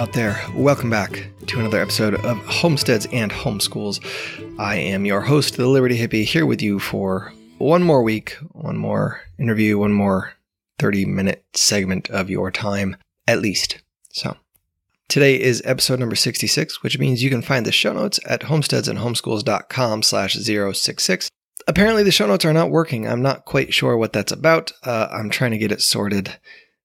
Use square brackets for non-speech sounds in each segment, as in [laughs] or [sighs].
out there. Welcome back to another episode of Homesteads and Homeschools. I am your host, the Liberty Hippie, here with you for one more week, one more interview, one more 30 minute segment of your time, at least. So, today is episode number 66, which means you can find the show notes at homesteadsandhomeschools.com slash 066. Apparently, the show notes are not working. I'm not quite sure what that's about. Uh, I'm trying to get it sorted,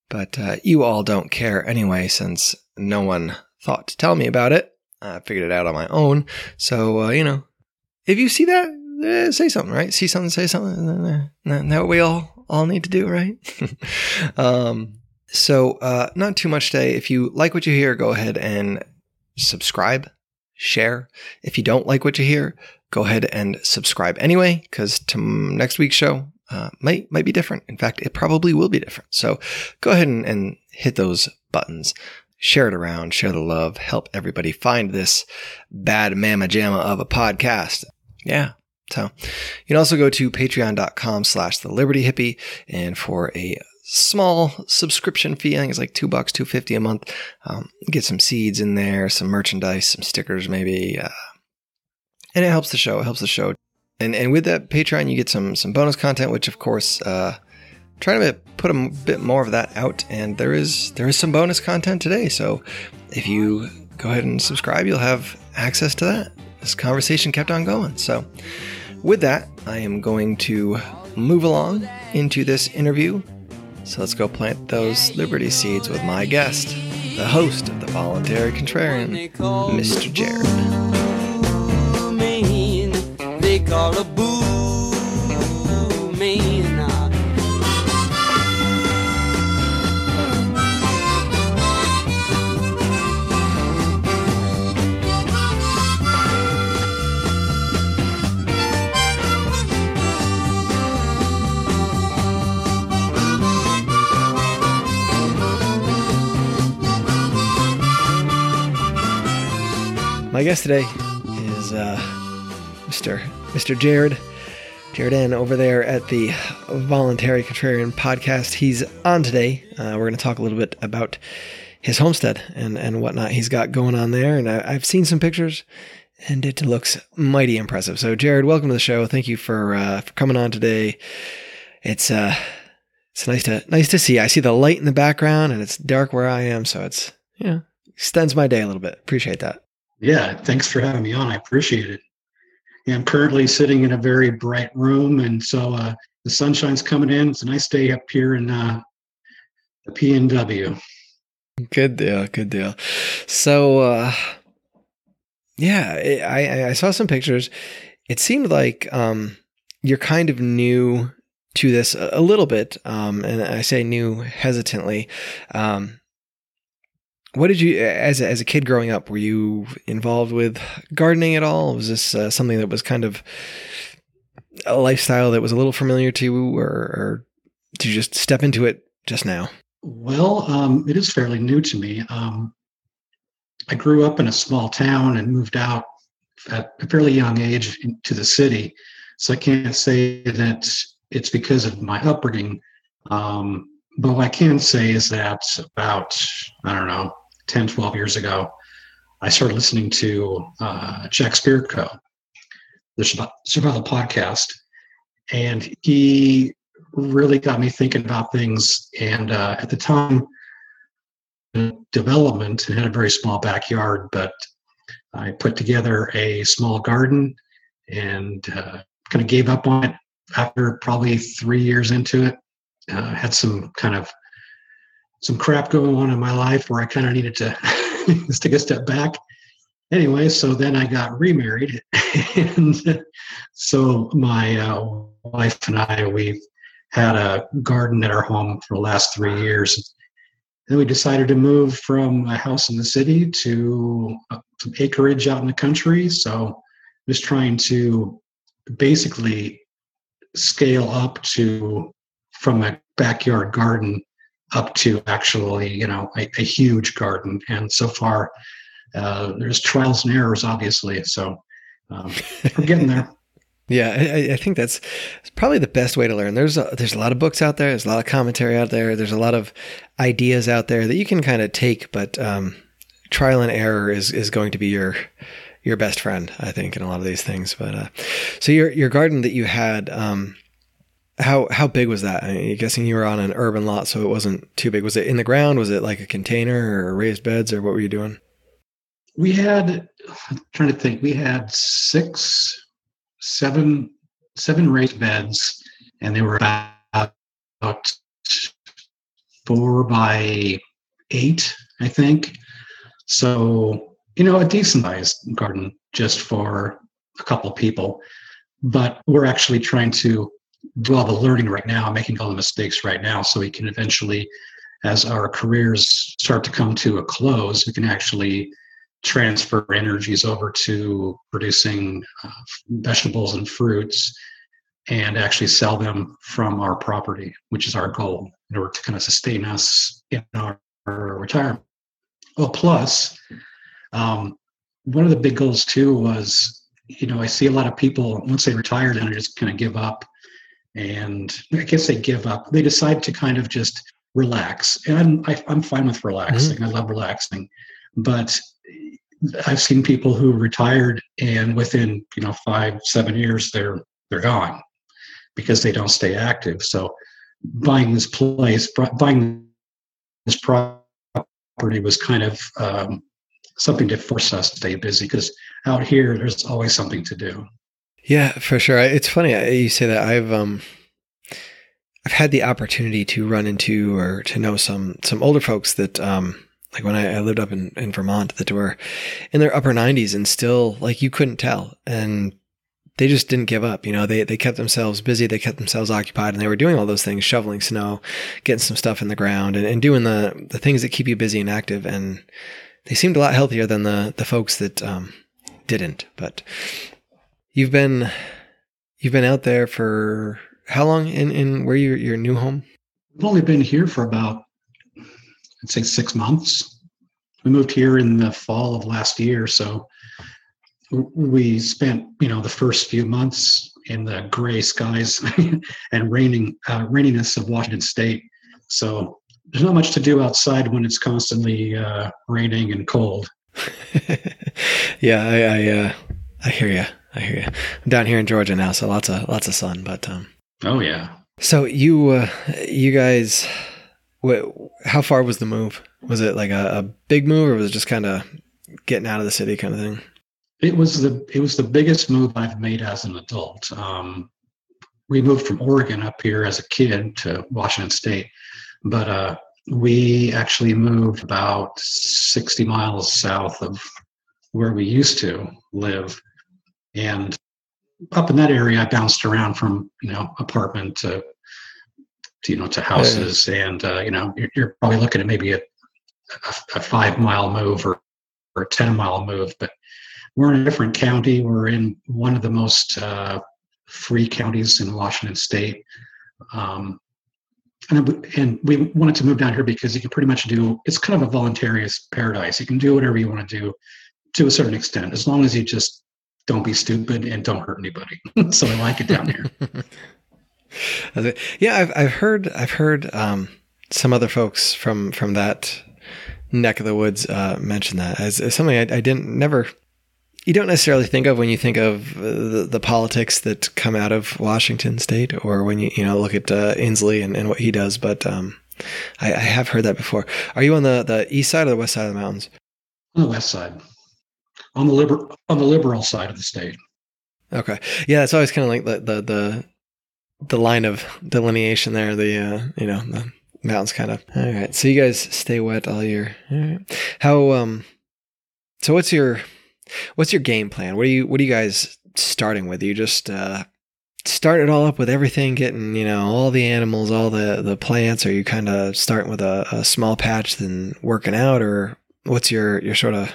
but uh, you all don't care anyway, since no one thought to tell me about it. I figured it out on my own. So, uh, you know, if you see that, eh, say something, right? See something, say something. Uh, that what we all, all need to do, right? [laughs] um, so, uh, not too much today. If you like what you hear, go ahead and subscribe, share. If you don't like what you hear, go ahead and subscribe anyway, because to next week's show uh, might might be different. In fact, it probably will be different. So, go ahead and, and hit those buttons share it around, share the love, help everybody find this bad mamma jamma of a podcast. Yeah. So you can also go to patreon.com slash the liberty hippie and for a small subscription fee, I think it's like two bucks, 250 a month, um, get some seeds in there, some merchandise, some stickers maybe. Uh, and it helps the show. It helps the show. And, and with that Patreon, you get some, some bonus content, which of course, uh, trying to put a bit more of that out and there is there is some bonus content today. So if you go ahead and subscribe you'll have access to that. This conversation kept on going. So with that i am going to move along into this interview. So let's go plant those liberty seeds with my guest the host of the voluntary contrarian mr jared My guest today is uh, Mr. Mr. Jared Jared N over there at the Voluntary Contrarian podcast. He's on today. Uh, we're going to talk a little bit about his homestead and and whatnot he's got going on there. And I, have seen some pictures, and it looks mighty impressive. So, Jared, welcome to the show. Thank you for uh, for coming on today. It's uh, it's nice to nice to see. I see the light in the background, and it's dark where I am, so it's yeah, extends my day a little bit. Appreciate that. Yeah, thanks for having me on. I appreciate it. Yeah, I'm currently sitting in a very bright room, and so uh, the sunshine's coming in. It's a nice day up here in uh, the PNW. Good deal. Good deal. So, uh, yeah, I, I saw some pictures. It seemed like um, you're kind of new to this a, little bit, um, and I say new hesitantly. Um, what did you as a, as a kid growing up were you involved with gardening at all? Was this uh, something that was kind of a lifestyle that was a little familiar to you or, or did you just step into it just now? Well um, it is fairly new to me. Um, i grew up in a small town and moved out at a fairly young age to the city. So i can't say that it's because of my upbringing. Um, but what i can say is that about i don't know 10, 12 years ago, I started listening to uh, Jack Spirko, the Survival podcast, and he really got me thinking about things. And uh, at the time, development and had a very small backyard, but I put together a small garden and uh, kind of gave up on it after probably three years into it. Uh, had some kind of some crap going on in my life where I kind of needed to [laughs] take a step back. Anyway, so then I got remarried, [laughs] and so my uh, wife and I we've had a garden at our home for the last three years. Then we decided to move from a house in the city to some acreage out in the country. So just trying to basically scale up to from a backyard garden up to actually, you know, a, a huge garden. And so far, uh, there's trials and errors, obviously. So um, we're getting there. [laughs] Yeah, I, I, think that's probably the best way to learn. There's a, there's a lot of books out there. There's a lot of commentary out there. There's a lot of ideas out there that you can kind of take, but um, trial and error is is going to be your your best friend, I think, in a lot of these things. But uh, so your your garden that you had, um, how how big was that? I mean, am guessing you were on an urban lot, so it wasn't too big. Was it in the ground? Was it like a container or raised beds, or what were you doing? We had, I'm trying to think, we had six, seven, seven raised beds, and they were about four by eight, I think. So, you know, a decent sized garden just for a couple people. But we're actually trying to do all the learning right now, making all the mistakes right now, so we can eventually, as our careers start to come to a close, we can actually transfer energies over to producing uh, vegetables and fruits and actually sell them from our property, which is our goal in order to kind of sustain us in our, retirement. Well, plus, um, one of the big goals too was, you know, I see a lot of people once they retire, then they just kind of give up and I guess they give up. They decide to kind of just relax, and I'm I, am i am fine with relaxing. Mm-hmm. I love relaxing, but I've seen people who retired and within you know five seven years they're they're gone because they don't stay active. So buying this place, buying this property was kind of um, something to force us to stay busy because out here there's always something to do. Yeah, for sure. It's funny you say that. I've um, I've had the opportunity to run into or to know some some older folks that um, like when I, I lived up in, in Vermont that were in their upper 90s and still like you couldn't tell and they just didn't give up. You know, they, they kept themselves busy. They kept themselves occupied and they were doing all those things, shoveling snow, getting some stuff in the ground and, and doing the, the things that keep you busy and active. And they seemed a lot healthier than the, the folks that, um, didn't, but You've been you've been out there for how long in in where your your new home? We've only been here for about I'd say six months. We moved here in the fall of last year, so we spent you know the first few months in the gray skies [laughs] and raining uh, raininess of Washington State. So there's not much to do outside when it's constantly uh, raining and cold. [laughs] yeah, I I, uh, I hear you. I hear you. I'm down here in Georgia now, so lots of lots of sun. But um, oh yeah. So you uh, you guys, how far was the move? Was it like a, a big move, or was it just kind of getting out of the city kind of thing? It was the it was the biggest move I've made as an adult. Um, we moved from Oregon up here as a kid to Washington State, but uh, we actually moved about 60 miles south of where we used to live and up in that area, I bounced around from you know apartment to, to you know to houses, yeah. and uh, you know you're, you're, probably looking at maybe a, a, a five mile move or or a ten mile move, but we're in a different county. We're in one of the most uh, free counties in Washington State. Um, and, and we wanted to move down here because you can pretty much do it's kind of a voluntaryist paradise. You can do whatever you want to do to a certain extent, as long as you just don't be stupid and don't hurt anybody. [laughs] so I like it down here. [laughs] yeah, I've I've heard I've heard um, some other folks from from that neck of the woods uh, mention that as, as something I, I, didn't never. You don't necessarily think of when you think of the, the politics that come out of Washington State, or when you you know look at uh, Inslee and, and what he does. But um, I, I have heard that before. Are you on the the east side or the west side of the mountains? On the west side on the liberal on the liberal side of the state. Okay, yeah, it's always kind of like the the the the line of delineation there. The uh, you know the mountains kind of. All right, so you guys stay wet all year. All right. How um, so what's your what's your game plan? What are you what are you guys starting with? You just uh start it all up with everything getting you know all the animals all the the plants are you kind of starting with a, a small patch then working out or what's your your sort of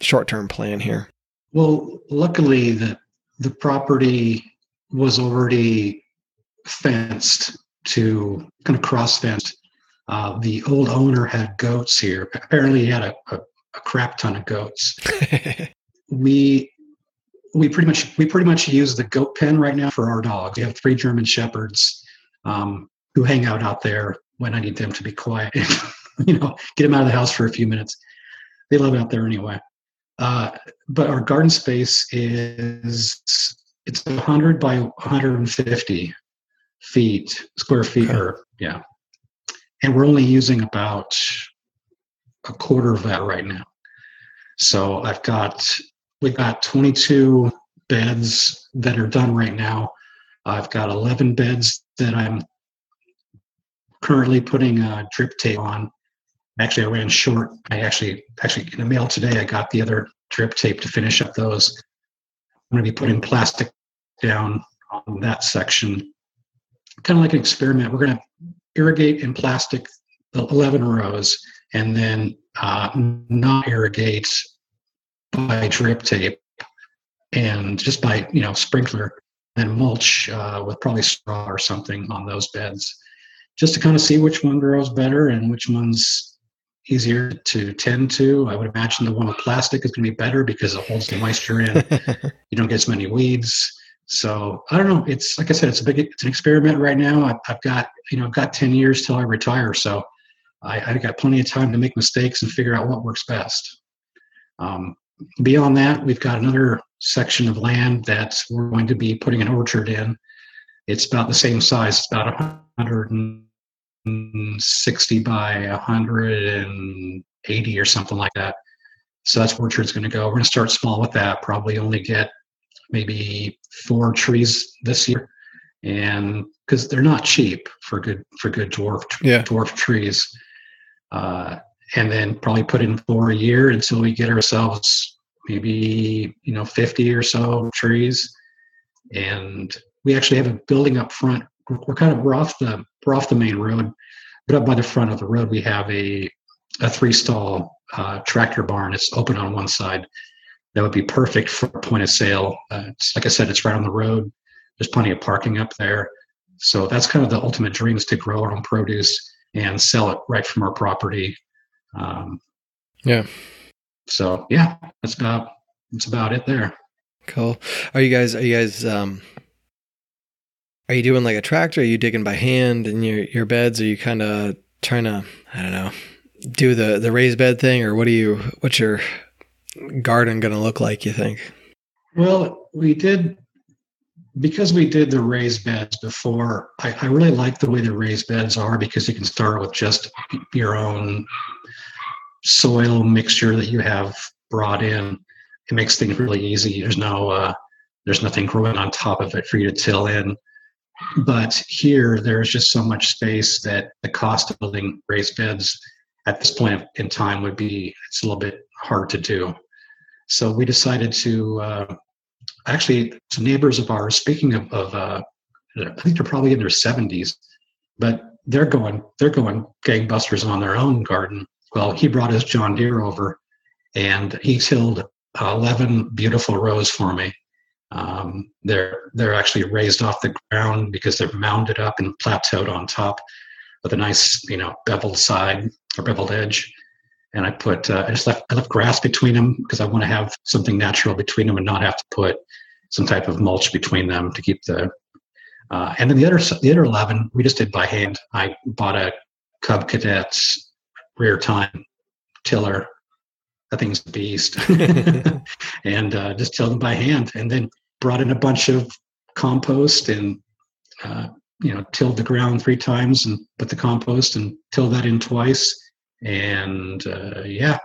short term plan here? Well, luckily the the property was already fenced to kind of cross fenced. Uh, the old owner had goats here. Apparently, he had a, a, a crap ton of goats. [laughs] we we pretty much we pretty much use the goat pen right now for our dogs. We have three German shepherds um, who hang out out there when I need them to be quiet. [laughs] you know, get them out of the house for a few minutes. they love it out there anyway. Uh, but our garden space is it's 100 by 150 feet square feet okay. or yeah. And we're only using about a quarter of that right now. So i've got we've got 22 beds that are done right now. I've got 11 beds that i'm currently putting a drip tape on actually i ran short. I actually actually in the mail today i got the other drip tape to finish up those. I'm going to be putting plastic down on that section. Kind of like an experiment. We're going to irrigate in plastic the 11 rows and then uh, not irrigate by drip tape and just by you know sprinkler and mulch uh, with probably straw or something on those beds just to kind of see which one grows better and which one's easier to tend to. I would imagine the one with plastic is going to be better because it holds the moisture in. [laughs] you don't get as many weeds. So I don't know. It's like I said, it's a big, it's an experiment right now. I've, I've got, you know, I've got 10 years till I retire. So I, I got plenty of time to make mistakes and figure out what works best. Um, beyond that, we've got another section of land that we're going to be putting an orchard in. It's about the same size, it's about 160 by 180 or something like that. So that's where orchard's going to go. We're going to start small with that. Probably only get maybe four trees this year, and because they're not cheap for good for good dwarf yeah. dwarf trees, uh, and then probably put in four a year until we get ourselves maybe you know 50 or so trees, and we actually have a building up front. We're kind of we're off the we're off the main road, but up by the front of the road we have a a three stall uh, tractor barn. It's open on one side that would be perfect for point of sale. Uh, like I said, it's right on the road. There's plenty of parking up there. So that's kind of the ultimate dream is to grow our own produce and sell it right from our property. Um, yeah. So yeah, that's about that's about it there. Cool. Are you guys? Are you guys? Um, are you doing like a tractor? Are you digging by hand in your your beds? Are you kind of trying to? I don't know. Do the the raised bed thing, or what do you? What's your garden going to look like, you think? Well, we did, because we did the raised beds before, I, I really like the way the raised beds are because you can start with just your own soil mixture that you have brought in. It makes things really easy. There's no, uh, there's nothing growing on top of it for you to till in. But here, there's just so much space that the cost of building raised beds at this point in time would be it's a little bit hard to do. So we decided to uh, actually some neighbors of ours. Speaking of, of uh, I think they're probably in their seventies, but they're going they're going gangbusters on their own garden. Well, he brought his John Deere over, and he tilled eleven beautiful rows for me. Um, they're they're actually raised off the ground because they're mounded up and plateaued on top with a nice you know beveled side or beveled edge and I put uh, I just left I left grass between them because I want to have something natural between them and not have to put some type of mulch between them to keep the. Uh, and then the other the other eleven we just did by hand. I bought a Cub Cadets rear tine tiller. That thing's a beast, [laughs] [laughs] and uh, just tilled them by hand, and then brought in a bunch of compost and uh, you know tilled the ground three times and put the compost and tilled that in twice. And uh, yeah.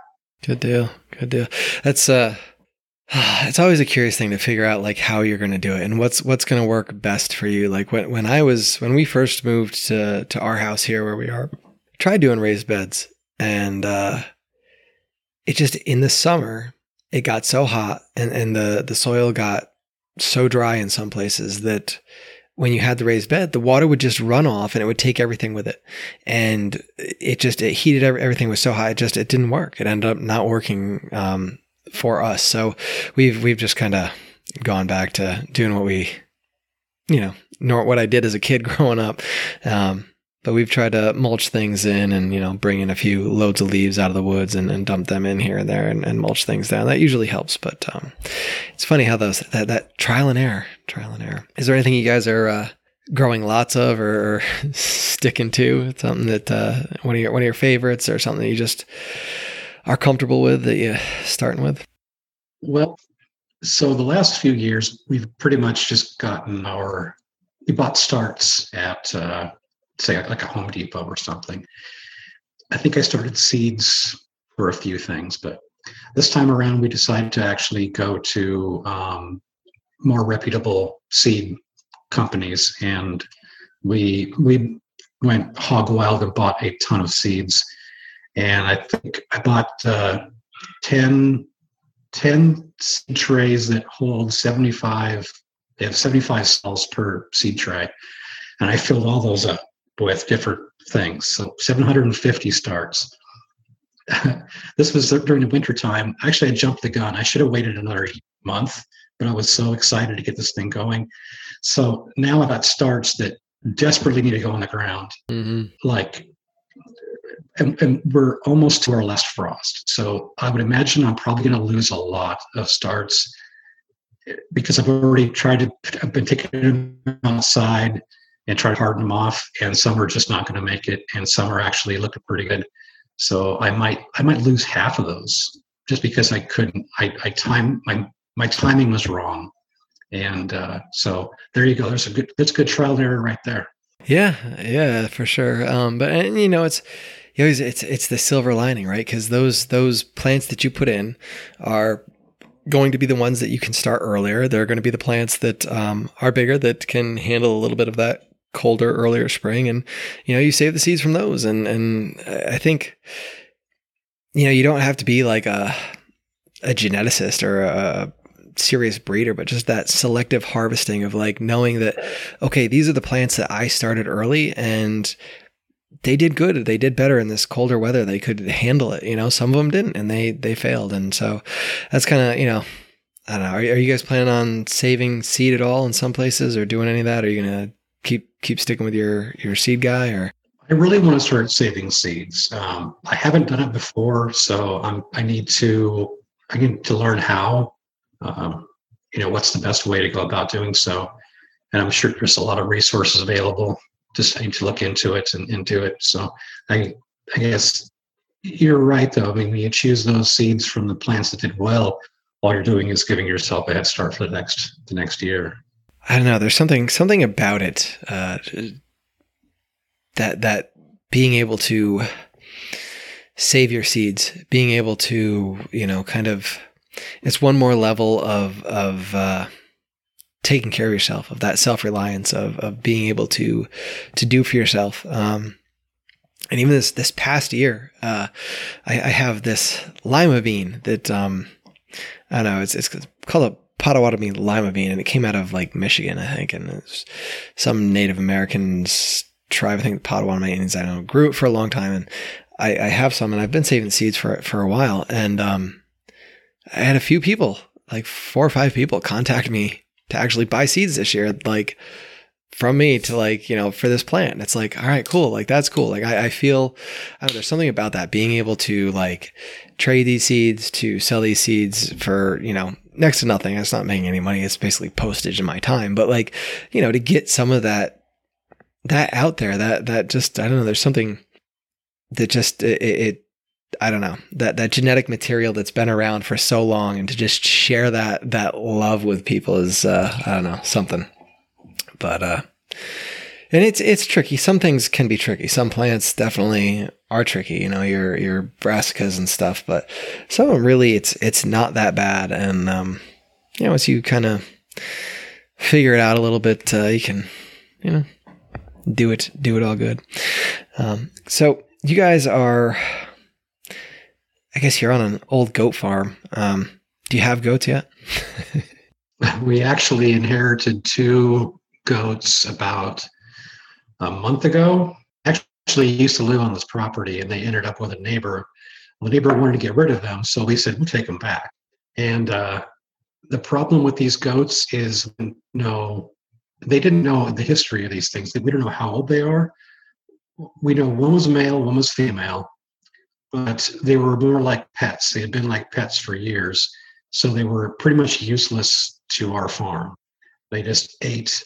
Good deal. Good deal. That's uh [sighs] it's always a curious thing to figure out like how you're going to do it and what's what's going to work best for you. Like when, when i was when we first moved to to our house here where we are tried doing raised beds and uh it just in the summer it got so hot and and the the soil got so dry in some places that when you had the raised bed, the water would just run off and it would take everything with it. And it just, it heated everything was so high. It just, it didn't work. It ended up not working, um, for us. So we've, we've just kind of gone back to doing what we, you know, nor what I did as a kid [laughs] growing up. Um, but we've tried to mulch things in and, you know, bring in a few loads of leaves out of the woods and, and dump them in here and there and, and mulch things down. That usually helps. But um, it's funny how those, that, that trial and error, trial and error. Is there anything you guys are uh, growing lots of or, [laughs] sticking to? Something that uh, one of your one of your favorites or something that you just are comfortable with that you're starting with? Well, so the last few years, we've pretty much just gotten our, we bought starts at, uh, say, like a Home Depot or something. I think I started seeds for a few things, but this time around, we decided to actually go to um, more reputable seed companies, and we we went hog wild and bought a ton of seeds. And I think I bought uh, 10 10 seed trays that hold 75 they have 75 cells per seed tray and i filled all those up with different things so 750 starts [laughs] this was during the winter time actually i jumped the gun i should have waited another month but i was so excited to get this thing going so now i got starts that desperately need to go on the ground mm-hmm. like and, and, we're almost to our last frost. So I would imagine I'm probably going to lose a lot of starts because I've already tried to. I've been taking them outside and try to harden them off, and some are just not going to make it, and some are actually looking pretty good. So I might I might lose half of those just because I couldn't. I I time my my timing was wrong, and uh, so there you go. There's a good that's good trial error right there. Yeah, yeah, for sure. Um, but and you know it's you always it's it's the silver lining, right? Because those those plants that you put in are going to be the ones that you can start earlier. They're going to be the plants that um, are bigger that can handle a little bit of that colder earlier spring, and you know you save the seeds from those. And and I think you know you don't have to be like a a geneticist or a serious breeder, but just that selective harvesting of like knowing that, okay, these are the plants that I started early and they did good. They did better in this colder weather. They could handle it. You know, some of them didn't, and they they failed. And so that's kind of you know, I don't know. Are, are, you guys planning on saving seed at all in some places, or doing any of that? Are you gonna keep keep sticking with your your seed guy, or? I really want to start saving seeds. Um, I haven't done it before, so I'm I need to I need to learn how. Um, you know, what's the best way to go about doing so? And I'm sure there's a lot of resources available just need to look into it and, and do it. So I, I guess you're right though. I mean, when you choose those seeds from the plants that did well, all you're doing is giving yourself a head start for the next the next year. I don't know. There's something something about it uh, that that being able to save your seeds, being able to you know kind of it's one more level of of uh, taking care of yourself, of that self reliance, of of being able to to do for yourself. Um, and even this this past year, uh, I, I, have this lima bean that um, I don't know. It's it's called a Potawatomi lima bean, and it came out of like Michigan, I think, and it's some Native Americans tribe. I think the Potawatomi Indians. I don't know. Grew it for a long time, and I, I have some, and I've been saving seeds for for a while, and um, I had a few people, like four or five people, contact me to actually buy seeds this year, like from me to like, you know, for this plant. It's like, all right, cool. Like that's cool. Like I, I feel I know, there's something about that being able to like trade these seeds to sell these seeds for, you know, next to nothing. It's not making any money. It's basically postage in my time. But like, you know, to get some of that that out there, that that just I don't know, there's something that just it, it I don't know that that genetic material that's been around for so long, and to just share that that love with people is uh, I don't know something. But uh, and it's it's tricky. Some things can be tricky. Some plants definitely are tricky. You know, your your brassicas and stuff. But some of them really, it's it's not that bad. And um, you know, as you kind of figure it out a little bit, uh, you can you know do it do it all good. Um, so you guys are I guess you're on an old goat farm. Um, do you have goats yet? [laughs] we actually inherited two goats about a month ago. Actually, used to live on this property, and they ended up with a neighbor. the neighbor wanted to get rid of them, so we said we'll take them back. And uh, the problem with these goats is, know, they didn't know the history of these things. We don't know how old they are. We know one was male, one was female, but they were more like pets. They had been like pets for years. So they were pretty much useless to our farm. They just ate.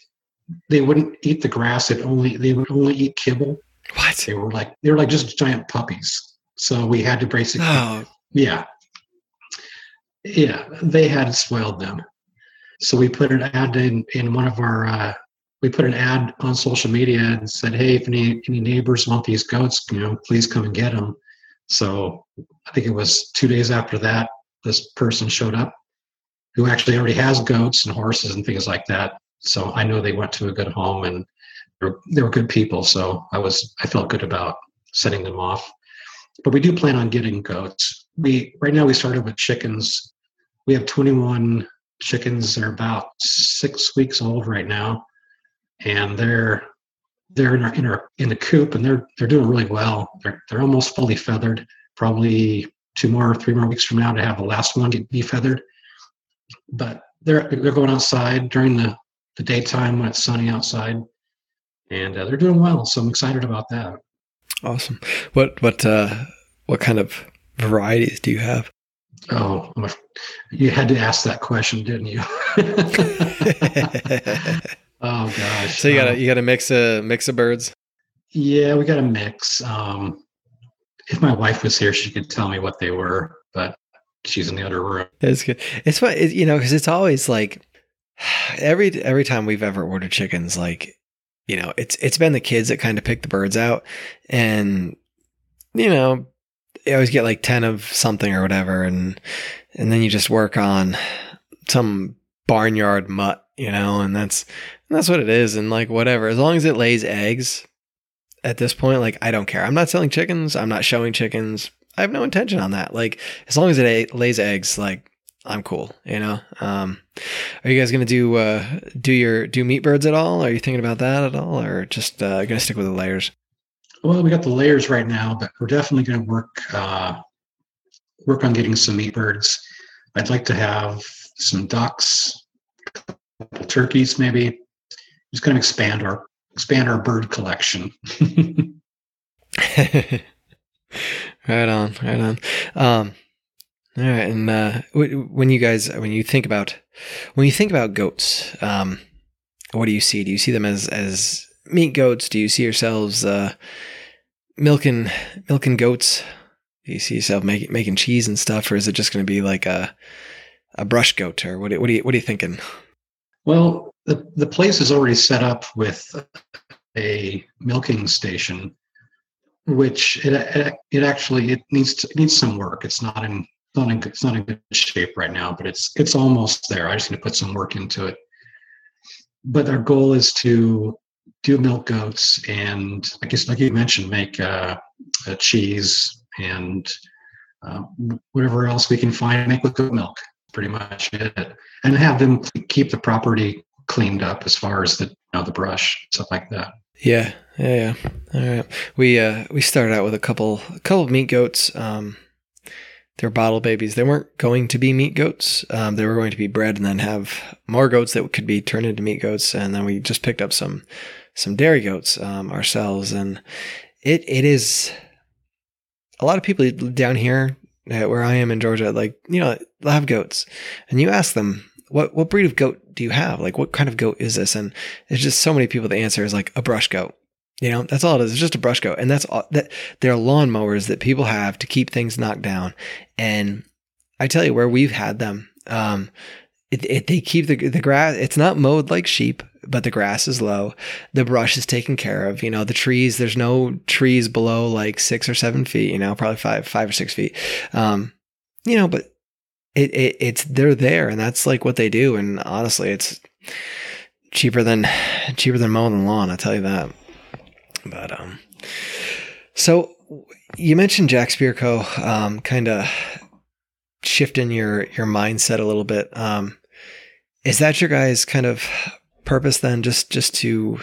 They wouldn't eat the grass. It only they would only eat kibble. What? They were like they were like just giant puppies. So we had to basically oh, Yeah. Yeah, they had spoiled them. So we put an ad in in one of our uh, we put an ad on social media and said, "Hey, if any any neighbors want these goats, you know, please come and get them." So I think it was two days after that, this person showed up who actually already has goats and horses and things like that. So I know they went to a good home and were, they were good people. So I was I felt good about setting them off. But we do plan on getting goats. We right now we started with chickens. We have 21 chickens. They're about six weeks old right now, and they're they're in our, in our in the coop and they're they're doing really well. They're they're almost fully feathered. Probably two more, three more weeks from now to have the last one get be feathered. But they're they're going outside during the the daytime when it's sunny outside, and uh, they're doing well. So I'm excited about that. Awesome. What what uh what kind of varieties do you have? Oh, you had to ask that question, didn't you? [laughs] [laughs] oh gosh. So you got a um, you got a mix of mix of birds. Yeah, we got a mix. Um, if my wife was here, she could tell me what they were, but she's in the other room. It's good. It's it, you know, because it's always like [sighs] every every time we've ever ordered chickens, like you know, it's it's been the kids that kind of pick the birds out, and you know, you always get like ten of something or whatever, and and then you just work on some barnyard mutt, you know, and that's and that's what it is, and like whatever, as long as it lays eggs. At this point, like I don't care. I'm not selling chickens. I'm not showing chickens. I have no intention on that. Like as long as it lays eggs, like I'm cool, you know. Um, are you guys gonna do uh, do your do meat birds at all? Are you thinking about that at all, or just uh, gonna stick with the layers? Well, we got the layers right now, but we're definitely gonna work uh, work on getting some meat birds. I'd like to have some ducks, turkeys, maybe. Just gonna expand our expand our bird collection. [laughs] [laughs] right on, right on. Um, all right, and uh, when you guys, when you think about, when you think about goats, um, what do you see? Do you see them as as meat goats? Do you see yourselves uh, milking milking goats? Do you see yourself making making cheese and stuff, or is it just going to be like a a brush goat, or what? What are you what are you thinking? Well, the the place is already set up with a milking station, which it it, actually it needs to, it needs some work. It's not in not in it's not in good shape right now, but it's it's almost there. I just need to put some work into it. But our goal is to do milk goats and I guess like you mentioned, make uh, a cheese and uh, whatever else we can find, make with goat milk. Pretty much it, and have them keep the property cleaned up as far as the you know the brush stuff like that. Yeah, yeah, yeah. All right. We uh we started out with a couple a couple of meat goats. Um they're bottle babies. They weren't going to be meat goats. Um, they were going to be bred and then have more goats that could be turned into meat goats. And then we just picked up some some dairy goats um, ourselves, and it it is a lot of people down here where I am in Georgia, like you know, they'll have goats, and you ask them what what breed of goat do you have? Like what kind of goat is this? And there's just so many people. The answer is like a brush goat. You know, that's all it is. It's just a brush goat. And that's all that they're lawnmowers that people have to keep things knocked down. And I tell you where we've had them, um, it, it, they keep the, the grass, it's not mowed like sheep, but the grass is low. The brush is taken care of. You know, the trees, there's no trees below like six or seven feet, you know, probably five, five or six feet. Um, you know, but it, it, it's, they're there and that's like what they do. And honestly, it's cheaper than, [sighs] cheaper than mowing the lawn. I tell you that. But um, so you mentioned Jack Spirko, um, kind of shifting your your mindset a little bit. Um, is that your guys' kind of purpose then? Just just to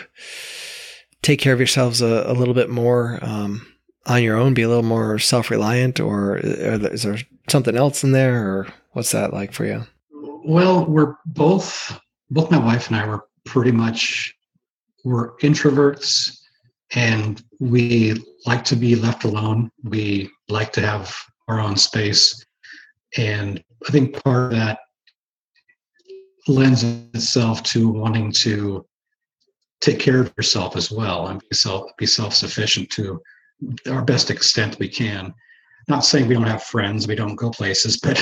take care of yourselves a, a little bit more um, on your own, be a little more self reliant, or is there something else in there, or what's that like for you? Well, we're both both my wife and I were pretty much we're introverts and we like to be left alone. We like to have our own space. And I think part of that lends itself to wanting to take care of yourself as well and be self be self-sufficient to our best extent we can. not saying we don't have friends, we don't go places, [laughs] but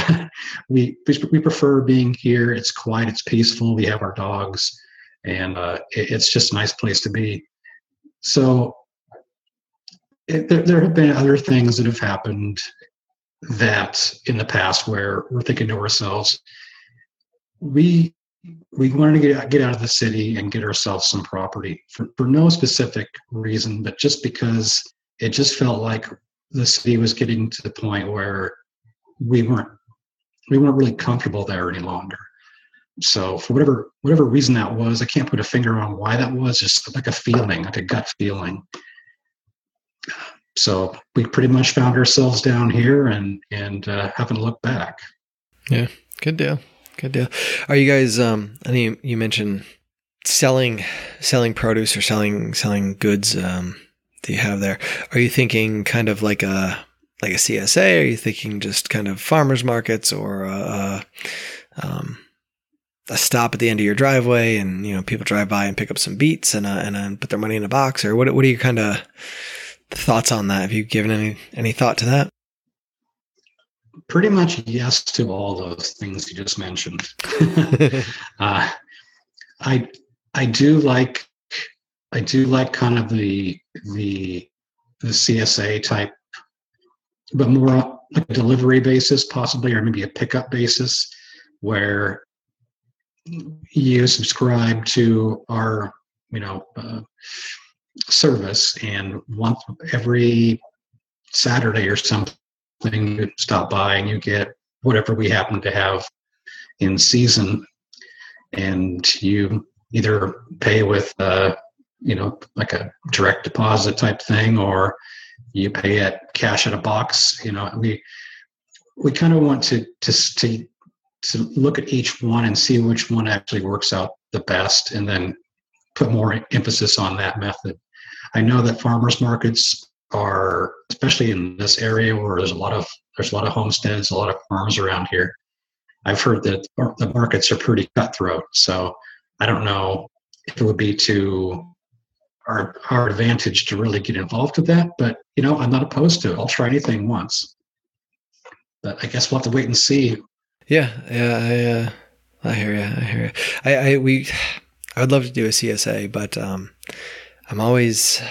we we prefer being here. It's quiet, it's peaceful. We have our dogs, and uh, it, it's just a nice place to be. So it, there, there have been other things that have happened that in the past where we're thinking to ourselves, we we wanted to get get out of the city and get ourselves some property for, for no specific reason, but just because it just felt like the city was getting to the point where we weren't we weren't really comfortable there any longer. So for whatever whatever reason that was, I can't put a finger on why that was. Just like a feeling, like a gut feeling. So we pretty much found ourselves down here and and uh, haven't looked back. Yeah, good deal. Good deal. Are you guys? Um, I think you mentioned selling selling produce or selling selling goods. Um, do you have there? Are you thinking kind of like a like a CSA? Are you thinking just kind of farmers markets or a, a, um, a stop at the end of your driveway and you know people drive by and pick up some beets and uh, and uh, put their money in a box or what? What are your kind of thoughts on that? Have you given any any thought to that? Pretty much yes to all those things you just mentioned. [laughs] [laughs] uh, I I do like I do like kind of the the the CSA type, but more like a delivery basis, possibly, or maybe a pickup basis, where you subscribe to our you know uh, service and once every Saturday or something you stop by and you get whatever we happen to have in season and you either pay with uh, you know, like a direct deposit type thing, or you pay it cash at a box. You know, we we kind of want to to to to look at each one and see which one actually works out the best, and then put more emphasis on that method. I know that farmers markets are, especially in this area where there's a lot of there's a lot of homesteads, a lot of farms around here. I've heard that the markets are pretty cutthroat. So I don't know if it would be to our our advantage to really get involved with that. But you know, I'm not opposed to it. I'll try anything once. But I guess we'll have to wait and see. Yeah, yeah, I, uh, I hear you. I hear you. I, I we, I would love to do a CSA, but um, I'm always,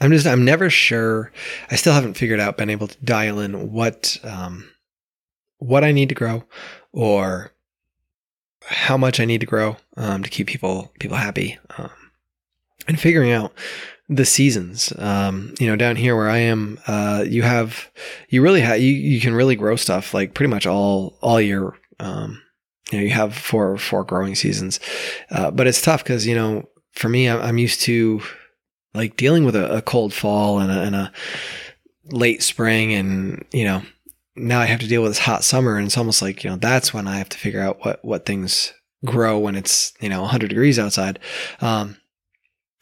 I'm just, I'm never sure. I still haven't figured out, been able to dial in what, um, what I need to grow, or how much I need to grow um, to keep people people happy. Um, and figuring out the seasons. Um, you know, down here where I am, uh, you have, you really have, you, you can really grow stuff like pretty much all, all year. Um, you know, you have four, four growing seasons. Uh, but it's tough because, you know, for me, I'm, used to like dealing with a, a cold fall and a, and a late spring and, you know, now I have to deal with this hot summer and it's almost like, you know, that's when I have to figure out what, what things grow when it's, you know, 100 degrees outside. Um,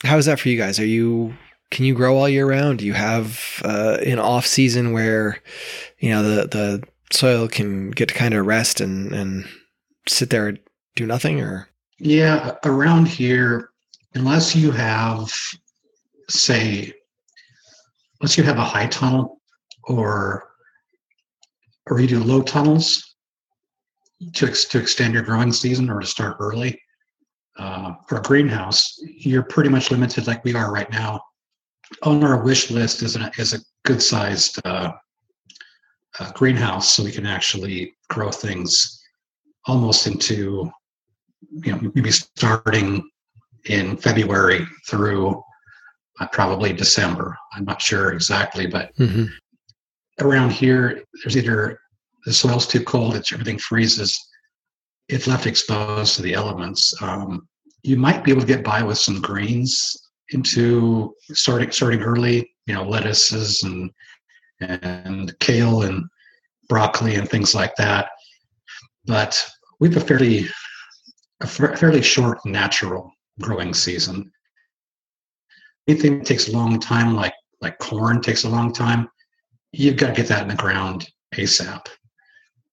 how is that for you guys? Are you can you grow all year round? Do you have uh, an off season where you know the the soil can get to kind of rest and and sit there and do nothing or yeah around here unless you have say unless you have a high tunnel or or you do low tunnels to, to extend your growing season or to start early uh, for a greenhouse, you're pretty much limited like we are right now. On our wish list is, a is a good sized uh, uh, greenhouse so we can actually grow things almost into, you know, maybe starting in February through uh, probably December. I'm not sure exactly, but mm-hmm. around here, there's either the soil's too cold, it's everything freezes, if left exposed to the elements, um, you might be able to get by with some greens into starting starting early. You know, lettuces and and kale and broccoli and things like that. But we have a fairly a fairly short natural growing season. Anything that takes a long time, like like corn, takes a long time. You've got to get that in the ground ASAP,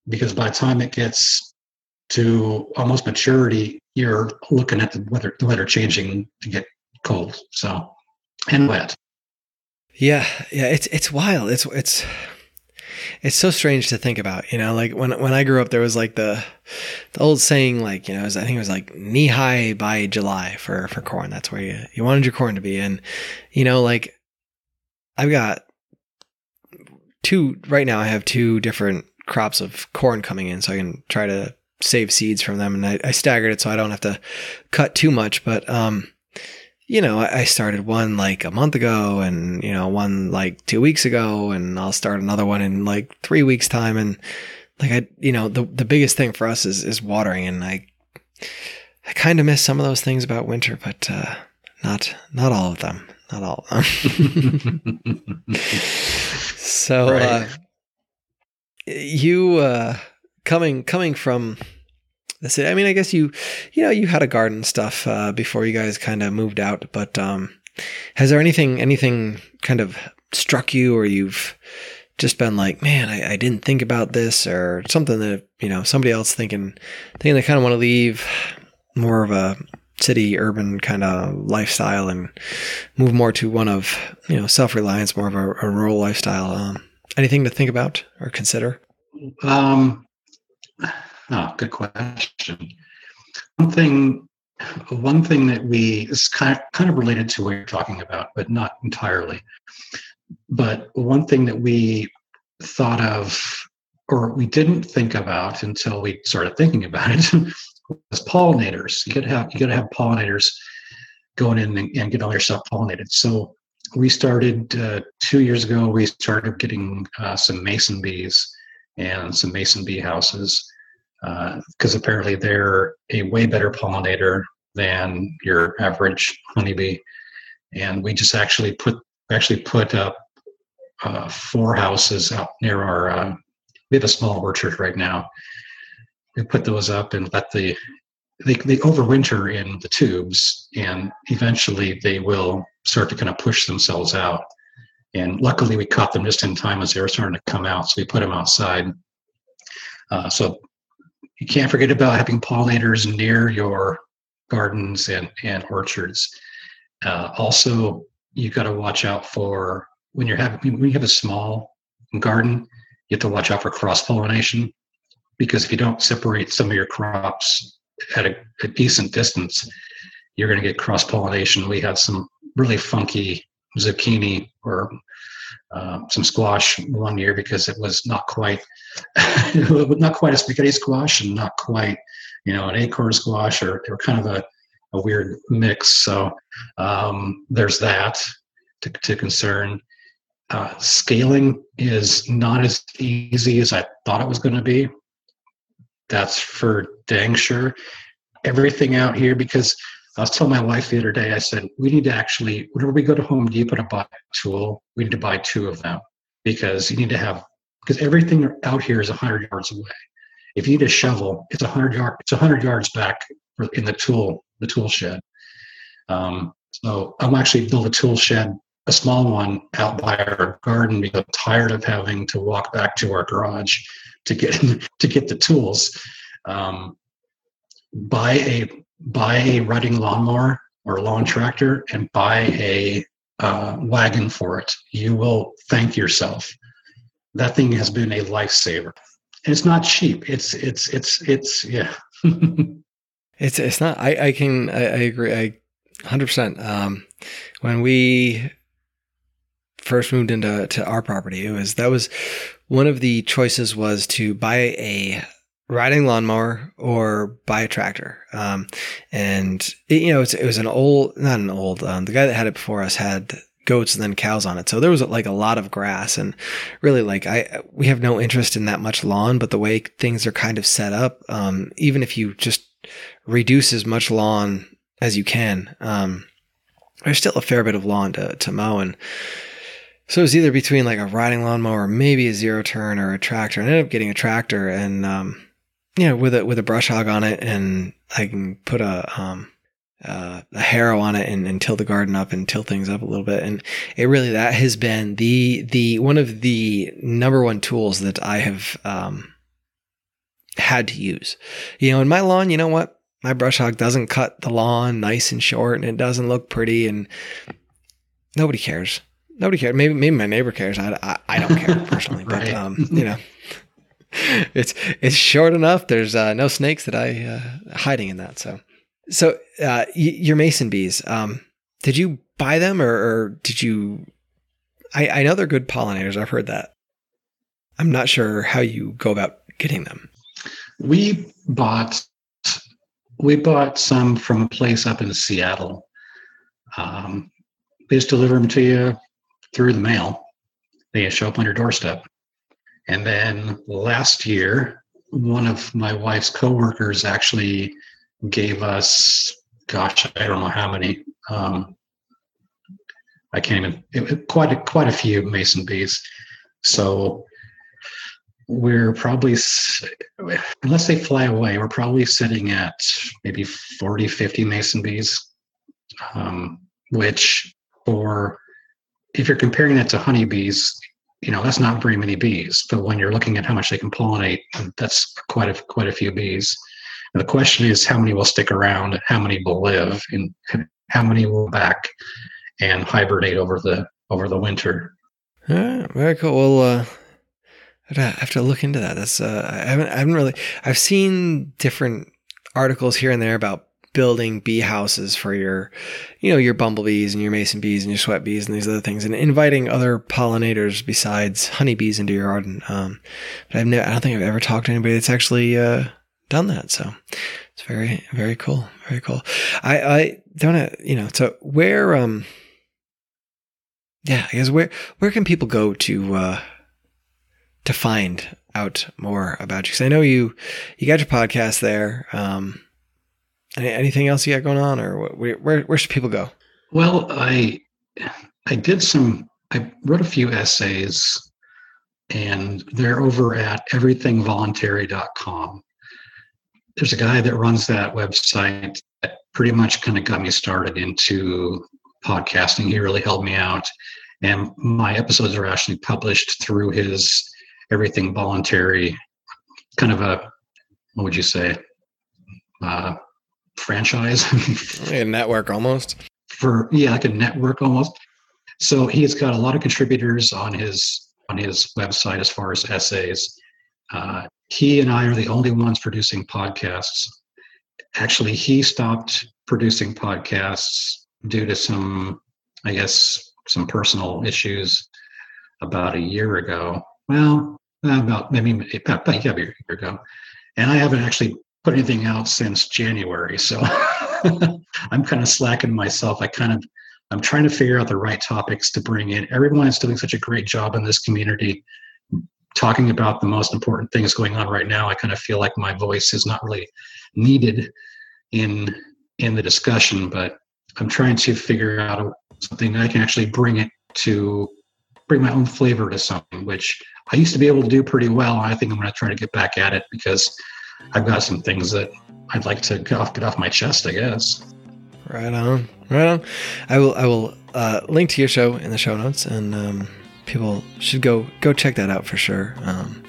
because by the time it gets to almost maturity, you're looking at the weather, the weather changing to get cold. So, and wet. Yeah, yeah, it's it's wild. It's it's it's so strange to think about, you know, like when when I grew up, there was like the the old saying, like you know, was, I think it was like knee high by July for for corn. That's where you you wanted your corn to be, and you know, like I've got two right now. I have two different crops of corn coming in, so I can try to save seeds from them, and I, I staggered it so I don't have to cut too much, but um you know, I started one like a month ago and, you know, one like two weeks ago and I'll start another one in like three weeks time. And like, I, you know, the, the biggest thing for us is, is watering. And I, I kind of miss some of those things about winter, but, uh, not, not all of them, not all of them. [laughs] [laughs] so, right. uh, you, uh, coming, coming from, that's it. I mean, I guess you, you know, you had a garden stuff uh, before you guys kind of moved out, but um, has there anything, anything kind of struck you, or you've just been like, man, I, I didn't think about this, or something that you know somebody else thinking, thinking they kind of want to leave more of a city urban kind of lifestyle and move more to one of you know self reliance, more of a, a rural lifestyle. Um, anything to think about or consider? Um, Oh, good question. One thing, one thing that we is kind of, kind of related to what you're talking about, but not entirely. But one thing that we thought of, or we didn't think about until we started thinking about it, [laughs] was pollinators. You got to have you got to have pollinators going in and, and get all your stuff pollinated. So we started uh, two years ago. We started getting uh, some mason bees and some mason bee houses because uh, apparently they're a way better pollinator than your average honeybee. And we just actually put actually put up uh, four houses out near our. Uh, we have a small orchard right now. We put those up and let the they, they overwinter in the tubes and eventually they will start to kind of push themselves out and luckily we caught them just in time as they were starting to come out so we put them outside uh, so you can't forget about having pollinators near your gardens and, and orchards. Uh, also, you've got to watch out for when you're having when you have a small garden, you have to watch out for cross pollination because if you don't separate some of your crops at a, a decent distance, you're going to get cross pollination. We had some really funky zucchini or uh, some squash one year because it was not quite [laughs] not quite a spaghetti squash and not quite you know an acorn squash or they were kind of a, a weird mix. So um, there's that to, to concern. Uh, scaling is not as easy as i thought it was going to be. That's for dang sure. Everything out here because I was telling my wife the other day, I said, we need to actually, whenever we go to Home Depot to buy a tool, we need to buy two of them because you need to have, because everything out here is 100 yards away. If you need a shovel, it's 100 yard, it's 100 yards back in the tool, the tool shed. Um, so I'm actually build a tool shed, a small one out by our garden because I'm tired of having to walk back to our garage to get [laughs] to get the tools. Um, buy a buy a riding lawnmower or lawn tractor and buy a uh, wagon for it. You will thank yourself. That thing has been a lifesaver. And it's not cheap. It's it's it's it's yeah. [laughs] it's it's not. I I can I, I agree. I hundred percent. Um, when we first moved into to our property, it was that was one of the choices was to buy a riding lawnmower or buy a tractor. Um, and it, you know, it was an old, not an old, um, the guy that had it before us had goats and then cows on it. So there was like a lot of grass and really like I, we have no interest in that much lawn, but the way things are kind of set up, um, even if you just reduce as much lawn as you can, um, there's still a fair bit of lawn to, to mow and, so it was either between like a riding lawnmower, maybe a zero turn, or a tractor. I ended up getting a tractor, and um, you know, with a with a brush hog on it, and I can put a um uh, a harrow on it and, and till the garden up and till things up a little bit. And it really that has been the the one of the number one tools that I have um had to use. You know, in my lawn, you know what? My brush hog doesn't cut the lawn nice and short and it doesn't look pretty and nobody cares. nobody cares. Maybe maybe my neighbor cares. I, I, I don't care [laughs] personally, but um, [laughs] you know, [laughs] it's it's short enough. There's uh, no snakes that I uh, hiding in that. So so uh, y- your mason bees. Um, did you buy them or, or did you? I I know they're good pollinators. I've heard that. I'm not sure how you go about getting them. We bought we bought some from a place up in Seattle. Um, they just deliver them to you through the mail. They show up on your doorstep. And then last year, one of my wife's coworkers actually gave us, gosh, I don't know how many. Um, I can't even. It, it- quite a, quite a few mason bees. So we're probably unless they fly away we're probably sitting at maybe 40 50 mason bees um, which for if you're comparing that to honeybees you know that's not very many bees but when you're looking at how much they can pollinate that's quite a quite a few bees and the question is how many will stick around how many will live and how many will back and hibernate over the over the winter Yeah, very cool. Well, uh, I'd have to look into that. That's uh, I haven't I haven't really I've seen different articles here and there about building bee houses for your you know your bumblebees and your mason bees and your sweat bees and these other things and inviting other pollinators besides honeybees into your garden. Um, but I've never, I don't think I've ever talked to anybody that's actually uh, done that. So it's very very cool, very cool. I I don't know, you know so where um yeah I guess where where can people go to uh to find out more about you? Because I know you you got your podcast there. Um, anything else you got going on, or wh- where where, where should people go? Well, I I did some I wrote a few essays and they're over at everythingvoluntary.com. There's a guy that runs that website that pretty much kind of got me started into podcasting. He really helped me out. And my episodes are actually published through his Everything Voluntary kind of a what would you say? Uh, franchise. [laughs] A network almost. for yeah like a network almost. So he's got a lot of contributors on his on his website as far as essays. Uh, he and i are the only ones producing podcasts. Actually he stopped producing podcasts due to some i guess some personal issues about a year ago. Well about maybe about, about yeah, a year ago. And i haven't actually put anything out since january so [laughs] i'm kind of slacking myself. I kind of i'm trying to figure out the right topics to bring in. Everyone is doing such a great job in this community talking about the most important things going on right now. I kind of feel like my voice is not really needed in in the discussion but i'm trying to figure out a, something i can actually bring it to bring my own flavor to something which i used to be able to do pretty well. I think i'm going to try to get back at it because i've got some things that i'd like to get off get off my chest i guess Right on, right on. I will I will uh, link to your show in the show notes, and um, people should go go check that out for sure. Um,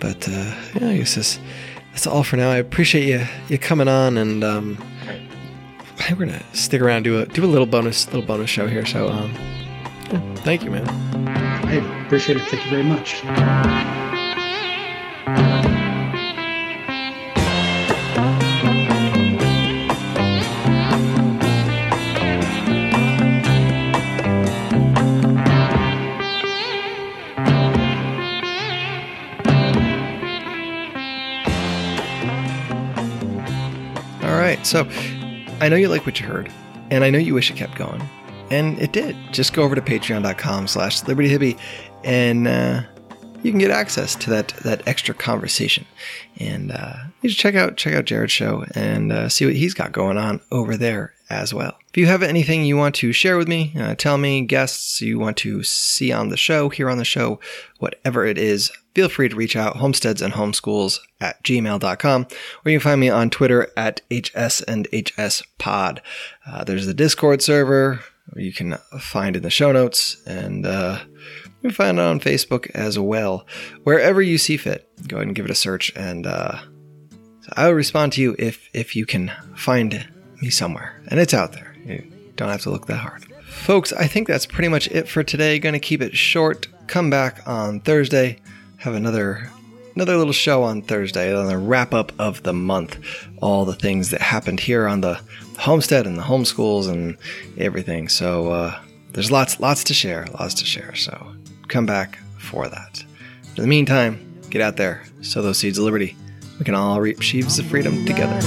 but uh, yeah, I guess that's, that's all for now. I appreciate you you coming on, and um, I we're gonna stick around and do a do a little bonus little bonus show here. So um, yeah, thank you, man. I appreciate it. Thank you very much. So I know you like what you heard, and I know you wish it kept going. And it did. Just go over to patreon.com slash liberty hippie and uh, you can get access to that that extra conversation. And uh, you should check out check out Jared's show and uh, see what he's got going on over there as well. If you have anything you want to share with me, uh, tell me guests you want to see on the show, here on the show, whatever it is, feel free to reach out, homesteads and homeschools at gmail.com, or you can find me on Twitter at HS and HS pod. Uh, there's the Discord server you can find in the show notes, and uh, you can find it on Facebook as well. Wherever you see fit, go ahead and give it a search, and uh, I will respond to you if if you can find me somewhere, and it's out there. You don't have to look that hard. Folks, I think that's pretty much it for today. Going to keep it short. Come back on Thursday. Have another another little show on Thursday on the wrap up of the month. All the things that happened here on the homestead and the homeschools and everything. So uh, there's lots lots to share, lots to share. So come back for that. In the meantime, get out there, sow those seeds of liberty. We can all reap sheaves of freedom together.